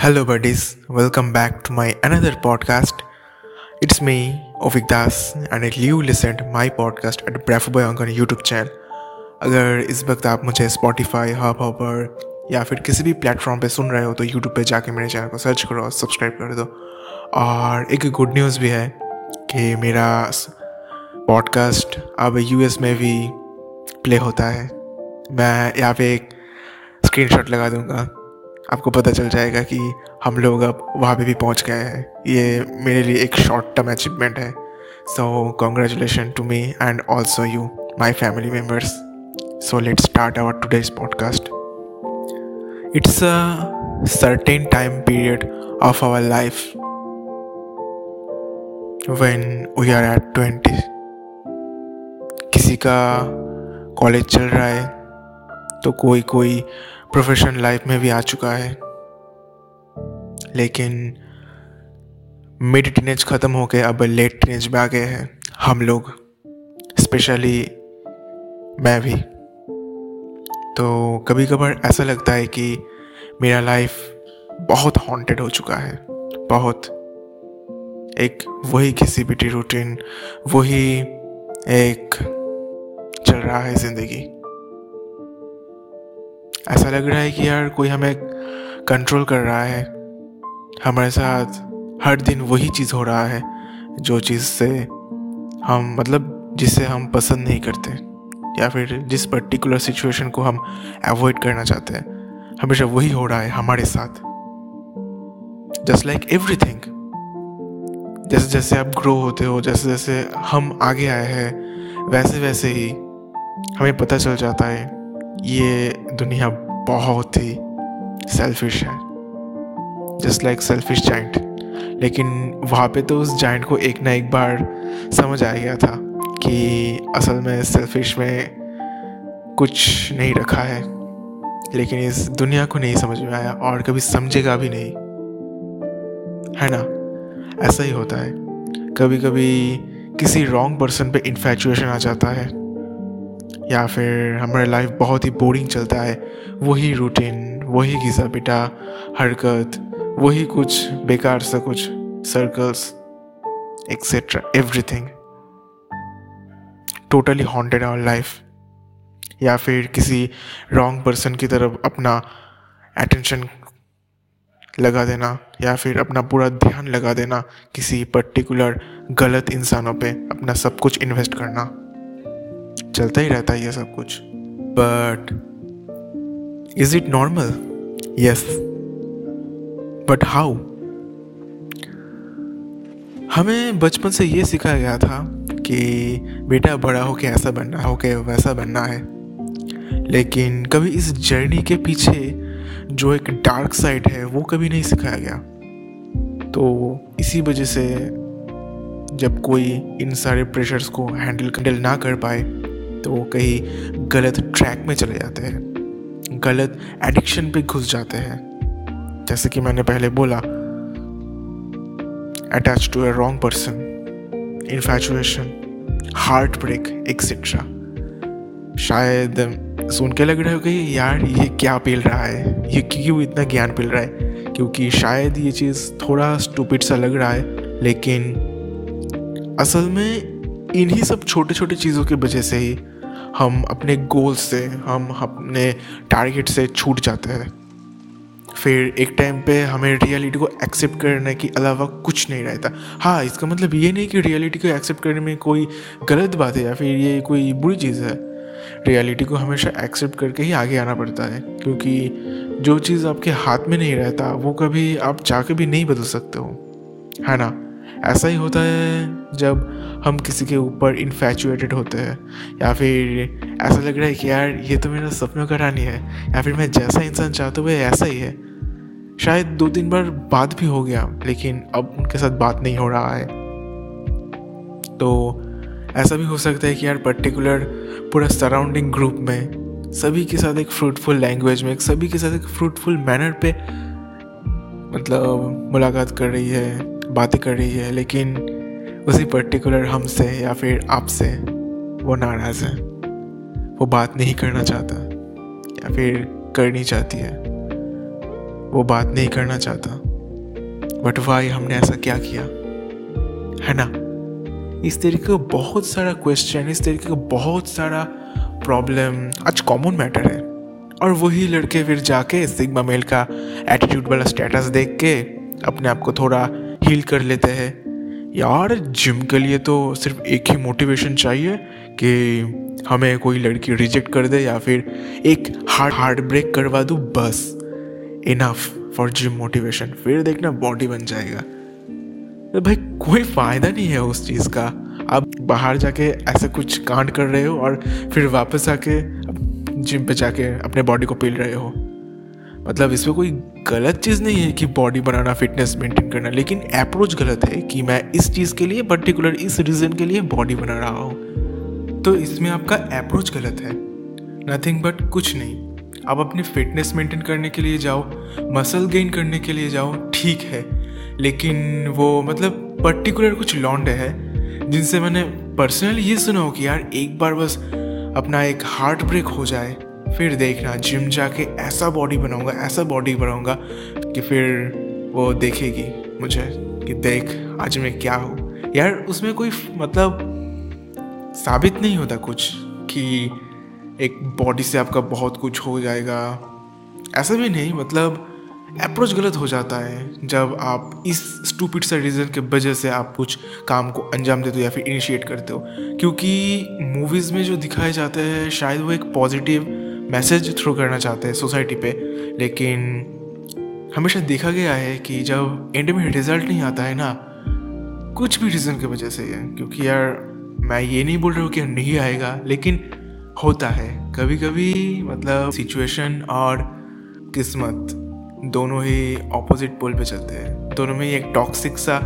Hello, buddies. Welcome back to my another podcast. It's me, Ovik Das, and you listened my podcast at Bravo Boy Uncle YouTube channel अगर इस वक्त आप मुझे Spotify hub hopper या फिर किसी भी प्लेटफॉर्म पे सुन रहे हो तो यूट्यूब पे जाके मेरे चैनल को सर्च करो और सब्सक्राइब कर दो और एक गुड न्यूज़ भी है कि मेरा पॉडकास्ट अब यूएस में भी प्ले होता है मैं यहाँ पे एक स्क्रीनशॉट लगा दूँगा आपको पता चल जाएगा कि हम लोग अब वहाँ पे भी पहुँच गए हैं। ये मेरे लिए एक शॉर्ट टर्म अचीवमेंट है। So congratulation to me and also you my family members so let start our today's podcast it's a certain time period of our life when we are at twenty किसी का college चल रहा है तो कोई कोई professional life में भी आ चुका है। लेकिन मिड टीनेज ख़त्म हो गए अब लेट टीनेज में आ गए हैं हम लोग स्पेशली मैं भी। तो कभी कभार ऐसा लगता है कि मेरा लाइफ बहुत हॉन्टेड हो चुका है, बहुत। एक वही किसी भी रूटीन वही एक चल रहा है ज़िंदगी। ऐसा लग रहा है कि यार कोई हमें कंट्रोल कर रहा है। हमारे साथ हर दिन वही चीज़ हो रहा है, जो चीज़ से हम मतलब जिसे हम पसंद नहीं करते, या फिर जिस पर्टिकुलर सिचुएशन को हम अवॉइड करना चाहते हैं, हमेशा वही हो रहा है हमारे साथ। जस्ट लाइक एवरीथिंग जैसे जैसे आप ग्रो होते हो, जैसे जैसे हम आगे आए हैं, वैसे वैसे ही हमें पता चल जाता है ये दुनिया बहुत ही सेल्फिश है। जस्ट लाइक सेल्फिश जाइंट लेकिन वहाँ पे तो उस जाइंट को एक ना एक बार समझ आ गया था कि असल में सेल्फिश में कुछ नहीं रखा है। लेकिन इस दुनिया को नहीं समझ में आया और कभी समझेगा भी नहीं। है ना? ऐसा ही होता है। कभी कभी किसी रॉन्ग पर्सन पे इन्फेचुएशन आ जाता है। या फिर हमारा लाइफ बहुत ही बोरिंग चलता है, वही रूटीन वही घिसा पिटा, हरकत, वही कुछ बेकार सा कुछ circles etcetera everything totally haunted our life या फिर किसी रॉन्ग पर्सन की तरफ़ अपना अटेंशन लगा देना, या फिर अपना पूरा ध्यान लगा देना किसी पर्टिकुलर गलत इंसानों पे अपना सब कुछ इन्वेस्ट करना। चलता ही रहता है ये सब कुछ। But is it normal yes but how हमें बचपन से ये सिखाया गया था कि बेटा बड़ा हो के ऐसा बनना हो के वैसा बनना है। लेकिन कभी इस जर्नी के पीछे जो एक डार्क साइड है, वो कभी नहीं सिखाया गया। तो इसी वजह से जब कोई इन सारे प्रेशर्स को हैंडल हैंडल ना कर पाए तो वो कहीं गलत ट्रैक में चले जाते हैं। गलत एडिक्शन पे घुस जाते हैं। जैसे कि मैंने पहले बोला attach to a wrong person infatuation heart break etcetera शायद सुन के लग रहा है कि यार ये क्या पील रहा है? ये क्यों इतना ज्ञान पिल रहा है? क्योंकि शायद ये चीज़ थोड़ा स्टूपिड सा लग रहा है, लेकिन असल में इन्हीं सब छोटे छोटे चीज़ों की वजह से ही हम अपने गोल से, हम अपने टारगेट से छूट जाते हैं। फिर एक टाइम पे हमें रियलिटी को एक्सेप्ट करने के अलावा कुछ नहीं रहता। हाँ इसका मतलब ये नहीं कि रियलिटी को एक्सेप्ट करने में कोई गलत बात है या फिर ये कोई बुरी चीज़ है। रियलिटी को हमेशा एक्सेप्ट करके ही आगे आना पड़ता है, क्योंकि जो चीज़ आपके हाथ में नहीं रहता, वो कभी आप चाह के भी नहीं बदल सकते हो। है ना? ऐसा ही होता है जब हम किसी के ऊपर इन्फेचुएटेड होते हैं, या फिर ऐसा लग रहा है कि यार, ये तो मेरा सपनों का रानी है, या फिर मैं जैसा इंसान चाहता हूँ, वह ऐसा ही है। शायद दो तीन बार बात भी हो गया, लेकिन अब उनके साथ बात नहीं हो रहा है। तो ऐसा भी हो सकता है कि यार पर्टिकुलर पूरा सराउंडिंग ग्रुप में सभी के साथ एक फ्रूटफुल लैंग्वेज में, सभी के साथ एक फ्रूटफुल मैनर पे मतलब मुलाकात कर रही है। बातें कर रही है, लेकिन उसी पर्टिकुलर हमसे या फिर आपसे वो नाराज़ है। वो बात नहीं करना चाहता या फिर करनी चाहती है। वो बात नहीं करना चाहता। बट वाई हमने ऐसा क्या किया? है ना? इस तरीके का बहुत सारा क्वेश्चन इस तरीके का बहुत सारा प्रॉब्लम आज कॉमन मैटर है। और वही लड़के फिर जाके सिग्मा मेल का एटीट्यूड वाला स्टेटस देख के अपने आप को थोड़ा हील कर लेते हैं। यार जिम के लिए तो सिर्फ़ एक ही मोटिवेशन चाहिए कि हमें कोई लड़की रिजेक्ट कर दे या फिर एक हार्ड हार्ट ब्रेक करवा दूँ, बस। इनफ फॉर जिम मोटिवेशन फिर देखना बॉडी बन जाएगा। तो भाई, कोई फ़ायदा नहीं है उस चीज़ का। आप बाहर जाके ऐसा कुछ कांड कर रहे हो और फिर वापस आके जिम पे जाके अपने बॉडी को पील रहे हो। मतलब इसमें कोई गलत चीज़ नहीं है कि बॉडी बनाना फिटनेस मेंटेन करना, लेकिन अप्रोच गलत है कि मैं इस चीज़ के लिए पर्टिकुलर इस रीज़न के लिए बॉडी बना रहा हूँ। तो इसमें आपका अप्रोच गलत है। नथिंग बट कुछ नहीं। आप अपनी फिटनेस मेंटेन करने के लिए जाओ मसल गेन करने के लिए जाओ, ठीक है। लेकिन वो मतलब पर्टिकुलर कुछ लॉन्डे है, जिनसे मैंने पर्सनली ये सुना हो कि यार एक बार बस अपना एक हार्ट ब्रेक हो जाए। फिर देखना जिम जाके ऐसा बॉडी बनाऊँगा, ऐसा बॉडी बनाऊँगा कि फिर वो देखेगी मुझे कि देख, आज मैं क्या हूँ। यार, उसमें कोई मतलब साबित नहीं होता कुछ कि एक बॉडी से आपका बहुत कुछ हो जाएगा। ऐसा भी नहीं मतलब अप्रोच गलत हो जाता है जब आप इस स्टूपिड से रीज़न के वजह से आप कुछ काम को अंजाम देते हो या फिर इनिशिएट करते हो। क्योंकि मूवीज़ में जो दिखाए जाते हैं, शायद वो एक पॉजिटिव मैसेज थ्रू करना चाहते हैं सोसाइटी पे, लेकिन हमेशा देखा गया है कि जब एंड में रिज़ल्ट नहीं आता है ना, कुछ भी रीज़न की वजह से है क्योंकि यार मैं ये नहीं बोल रहा हूँ कि नहीं आएगा, लेकिन होता है। कभी कभी मतलब सिचुएशन और किस्मत दोनों ही ऑपोजिट पोल पे चलते हैं। दोनों में एक टॉक्सिक सा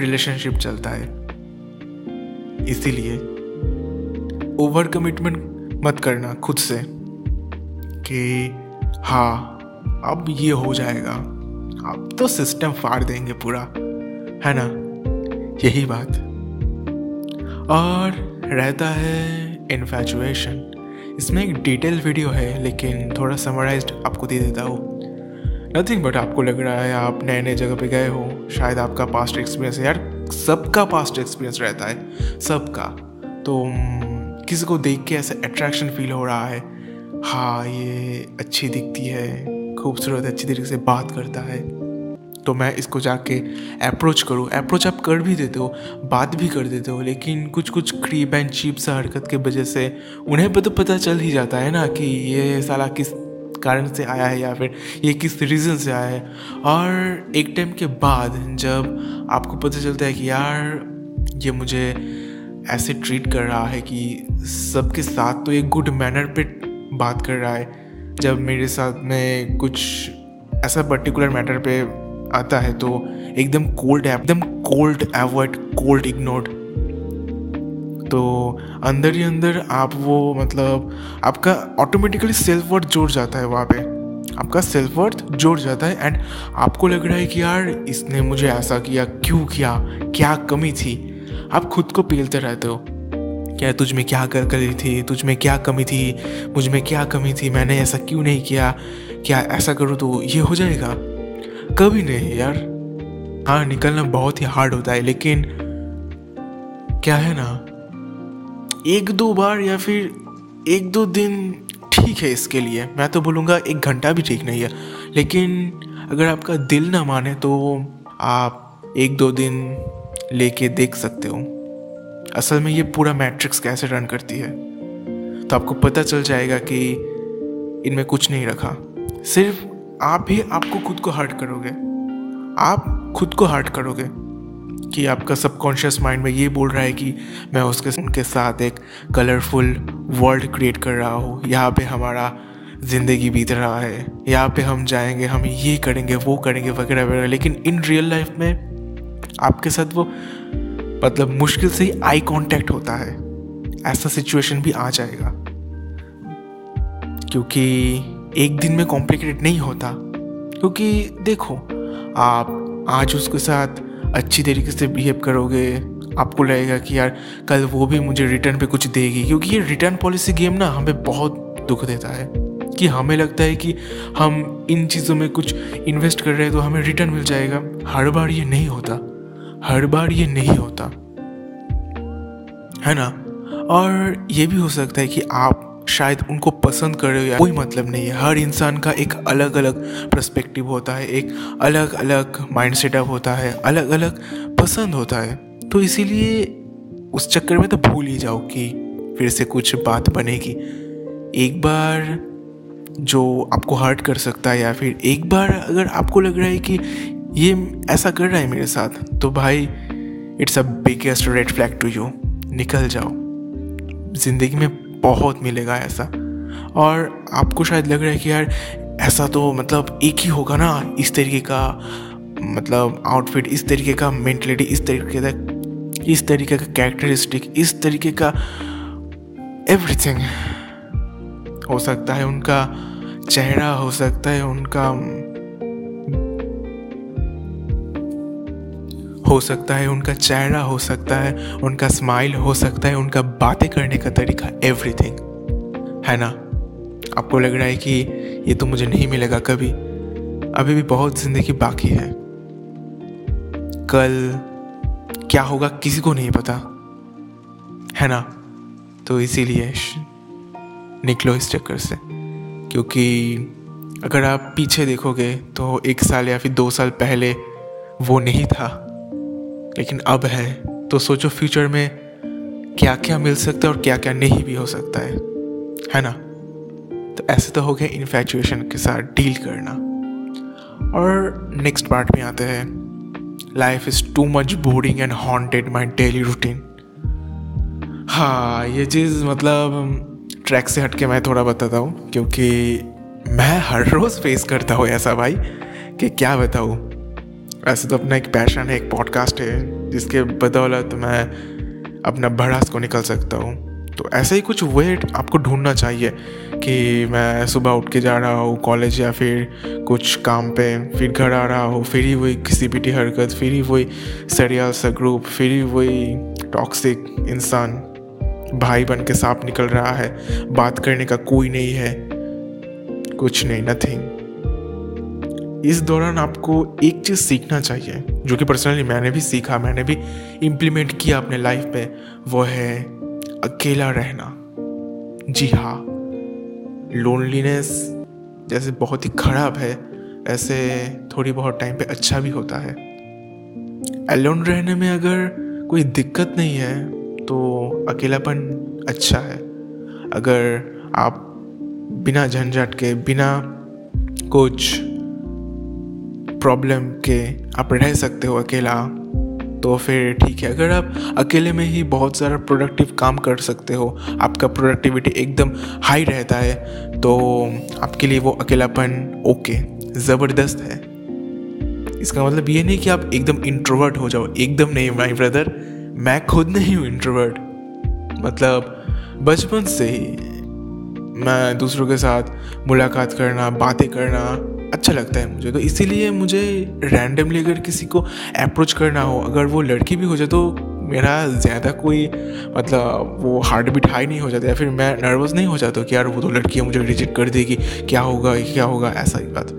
रिलेशनशिप चलता है। इसीलिए ओवर कमिटमेंट मत करना खुद से। कि हाँ अब ये हो जाएगा। अब तो सिस्टम फाड़ देंगे पूरा, है ना? यही बात। और रहता है इन्फेचुएशन इसमें एक डिटेल वीडियो है, लेकिन थोड़ा समराइज आपको दे देता हूँ। नथिंग बट आपको लग रहा है आप नए नए जगह पे गए हो। शायद आपका पास्ट एक्सपीरियंस यार, सबका पास्ट एक्सपीरियंस रहता है। सबका। तो किसी को देख के ऐसा अट्रैक्शन फील हो रहा है। हाँ ये अच्छी दिखती है, खूबसूरत, अच्छी तरीके से बात करता है। तो मैं इसको जाके अप्रोच करूँ। अप्रोच आप कर भी देते हो, बात भी कर देते हो, लेकिन कुछ कुछ क्रीप एंड चीप सा हरकत के वजह से उन्हें भी तो पता चल ही जाता है ना कि ये साला किस कारण से आया है या फिर ये किस रीज़न से आया है। और एक टाइम के बाद जब आपको पता चलता है कि यार, ये मुझे ऐसे ट्रीट कर रहा है कि सबके साथ तो एक गुड मैनर पे बात कर रहा है, जब मेरे साथ में कुछ ऐसा पर्टिकुलर मैटर पे आता है तो एकदम कोल्ड एकदम कोल्ड एवॉइड कोल्ड इग्नोर्ड तो अंदर ही अंदर आप वो मतलब आपका ऑटोमेटिकली सेल्फ वर्थ जोड़ जाता है वहाँ पे। आपका सेल्फ वर्थ जोड़ जाता है एंड आपको लग रहा है कि यार, इसने मुझे ऐसा किया, क्यों किया, क्या कमी थी? आप खुद को पेलते रहते हो। क्या तुझ में क्या कर करी थी? तुझ में क्या कमी थी? मुझमें क्या कमी थी? मैंने ऐसा क्यों नहीं किया? क्या ऐसा करूँ तो ये हो जाएगा? कभी नहीं यार। हाँ निकलना बहुत ही हार्ड होता है, लेकिन क्या है ना? एक दो बार या फिर एक दो दिन ठीक है इसके लिए। मैं तो बोलूँगा एक घंटा भी ठीक नहीं है। लेकिन अगर आपका दिल ना माने तो आप एक दो दिन लेके देख सकते हो। असल में ये पूरा मैट्रिक्स कैसे रन करती है? तो आपको पता चल जाएगा कि इनमें कुछ नहीं रखा। सिर्फ़ आप ही आपको खुद को हर्ट करोगे। आप खुद को हर्ट करोगे कि आपका सबकॉन्शियस माइंड में ये बोल रहा है कि मैं उसके, उनके साथ एक कलरफुल वर्ल्ड क्रिएट कर रहा हूँ। यहाँ पे हमारा ज़िंदगी बीत रहा है। यहाँ पे हम जाएँगे, हम ये करेंगे, वो करेंगे, वगैरह वगैरह। लेकिन इन रियल लाइफ में आपके साथ वो मतलब मुश्किल से ही आई कांटेक्ट होता है। ऐसा सिचुएशन भी आ जाएगा। क्योंकि एक दिन में कॉम्प्लिकेटेड नहीं होता। क्योंकि देखो, आप आज उसके साथ अच्छी तरीके से बिहेव करोगे, आपको लगेगा कि यार कल वो भी मुझे रिटर्न पे कुछ देगी। क्योंकि ये रिटर्न पॉलिसी गेम ना हमें बहुत दुख देता है। कि हमें लगता है कि हम इन चीज़ों में कुछ इन्वेस्ट कर रहे हैं तो हमें रिटर्न मिल जाएगा। हर बार ये नहीं होता। हर बार ये नहीं होता। है ना? और ये भी हो सकता है कि आप शायद उनको पसंद कर रहे हो या कोई मतलब नहीं है। हर इंसान का एक अलग अलग पर्सपेक्टिव होता है, एक अलग अलग माइंड सेटअप होता है अलग अलग पसंद होता है। तो इसीलिए उस चक्कर में तो भूल ही जाओ कि फिर से कुछ बात बनेगी। एक बार जो आपको हर्ट कर सकता है या फिर एक बार अगर आपको लग रहा है कि ये ऐसा कर रहा है मेरे साथ। तो भाई it's a biggest red flag to you निकल जाओ। ज़िंदगी में बहुत मिलेगा ऐसा। और आपको शायद लग रहा है कि यार, ऐसा तो मतलब एक ही होगा ना इस तरीके का मतलब आउटफिट इस तरीके का मेंटलिटी इस तरीके का, इस तरीके का कैरेक्टरिस्टिक इस तरीके का एवरीथिंग हो सकता है उनका चेहरा, हो सकता है उनका हो सकता है, उनका चेहरा हो सकता है, उनका स्माइल हो सकता है, उनका बातें करने का तरीका एवरीथिंग है ना? आपको लग रहा है कि ये तो मुझे नहीं मिलेगा कभी। अभी भी बहुत ज़िंदगी बाकी है। कल क्या होगा किसी को नहीं पता। है ना? तो इसीलिए निकलो इस चक्कर से। क्योंकि अगर आप पीछे देखोगे तो एक साल या फिर दो साल पहले वो नहीं था। लेकिन अब है तो सोचो फ्यूचर में क्या क्या मिल सकता है और क्या क्या नहीं भी हो सकता है। है ना? तो ऐसे तो हो गया इन्फेचुएशन के साथ डील करना। और नेक्स्ट पार्ट में आते हैं। Life is too much boring and haunted my daily routine हाँ ये चीज़ मतलब ट्रैक से हट के मैं थोड़ा बताता हूँ, क्योंकि मैं हर रोज़ फेस करता हूँ ऐसा भाई, कि क्या बताऊँ? वैसे तो अपना एक पैशन है, एक पॉडकास्ट है, जिसके बदौलत मैं अपना भड़ास को निकल सकता हूँ। तो ऐसे ही कुछ वे आपको ढूंढना चाहिए कि मैं सुबह उठ के जा रहा हूँ कॉलेज या फिर कुछ काम पे, फिर घर आ रहा हूँ, फिर ही वही किसी भी हरकत, फिर ही वही सरियाल सा ग्रुप फिर ही वही टॉक्सिक इंसान, भाई बन के सांप निकल रहा है, बात करने का कोई नहीं है, कुछ नहीं नथिंग इस दौरान आपको एक चीज़ सीखना चाहिए, जो कि पर्सनली मैंने भी सीखा, मैंने भी इम्प्लीमेंट किया अपने लाइफ में वो है अकेला रहना। जी हाँ लोनलीनेस जैसे बहुत ही खराब है, ऐसे थोड़ी बहुत टाइम पे अच्छा भी होता है। अलोन रहने में अगर कोई दिक्कत नहीं है तो अकेलापन अच्छा है। अगर आप बिना झंझट के, बिना कुछ प्रॉब्लम के आप रह सकते हो अकेला तो फिर ठीक है। अगर आप अकेले में ही बहुत सारा प्रोडक्टिव काम कर सकते हो, आपका प्रोडक्टिविटी एकदम हाई रहता है तो आपके लिए वो अकेलापन ओके ज़बरदस्त है। इसका मतलब ये नहीं कि आप एकदम इंट्रोवर्ट हो जाओ, एकदम नहीं माई ब्रदर मैं खुद नहीं हूँ इंट्रोवर्ट मतलब बचपन से ही मैं दूसरों के साथ मुलाकात करना, बातें करना अच्छा लगता है मुझे। तो इसीलिए मुझे रैंडमली अगर किसी को अप्रोच करना हो, अगर वो लड़की भी हो जाए तो मेरा ज़्यादा कोई मतलब वो हार्ट बीट हाई नहीं हो जाता या फिर मैं नर्वस नहीं हो जाता कि यार वो तो लड़की मुझे रिजेक्ट कर देगी। क्या होगा क्या होगा, ऐसा ही बात।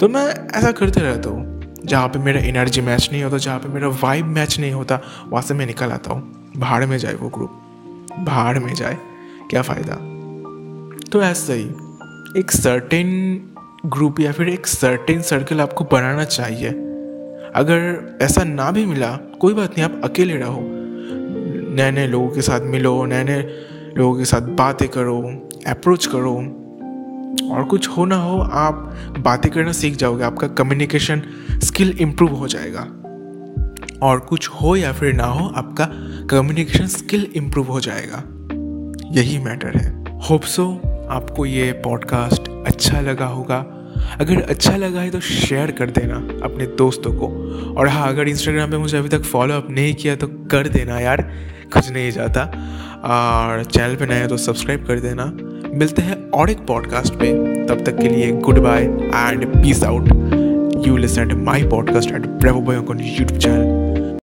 तो मैं ऐसा करते रहता हूँ। जहाँ पे मेरा एनर्जी मैच नहीं होता, जहाँ पे मेरा वाइब मैच नहीं होता, वहाँ से मैं निकल आता हूँ। भाड़ में जाए वो ग्रुप भाड़ में जाए। क्या फ़ायदा? तो ऐसा ही, एक सर्टेन ग्रुप या फिर एक सर्टेन सर्कल आपको बनाना चाहिए। अगर ऐसा ना भी मिला, कोई बात नहीं, आप अकेले रहो। नए नए लोगों के साथ मिलो नए नए लोगों के साथ बातें करो अप्रोच करो। और कुछ हो ना हो, आप बातें करना सीख जाओगे, आपका कम्युनिकेशन स्किल इम्प्रूव हो जाएगा। और कुछ हो या फिर ना हो, आपका कम्युनिकेशन स्किल इम्प्रूव हो जाएगा। यही मैटर है। होप सो आपको ये पॉडकास्ट अच्छा लगा होगा। अगर अच्छा लगा है तो शेयर कर देना अपने दोस्तों को। और हाँ अगर इंस्टाग्राम पे मुझे अभी तक फॉलो अप नहीं किया तो कर देना यार, कुछ नहीं जाता। और चैनल पे नया तो सब्सक्राइब कर देना। मिलते हैं और एक पॉडकास्ट पे। तब तक के लिए good bye and peace out you listen my podcast at Bravo YouTube channel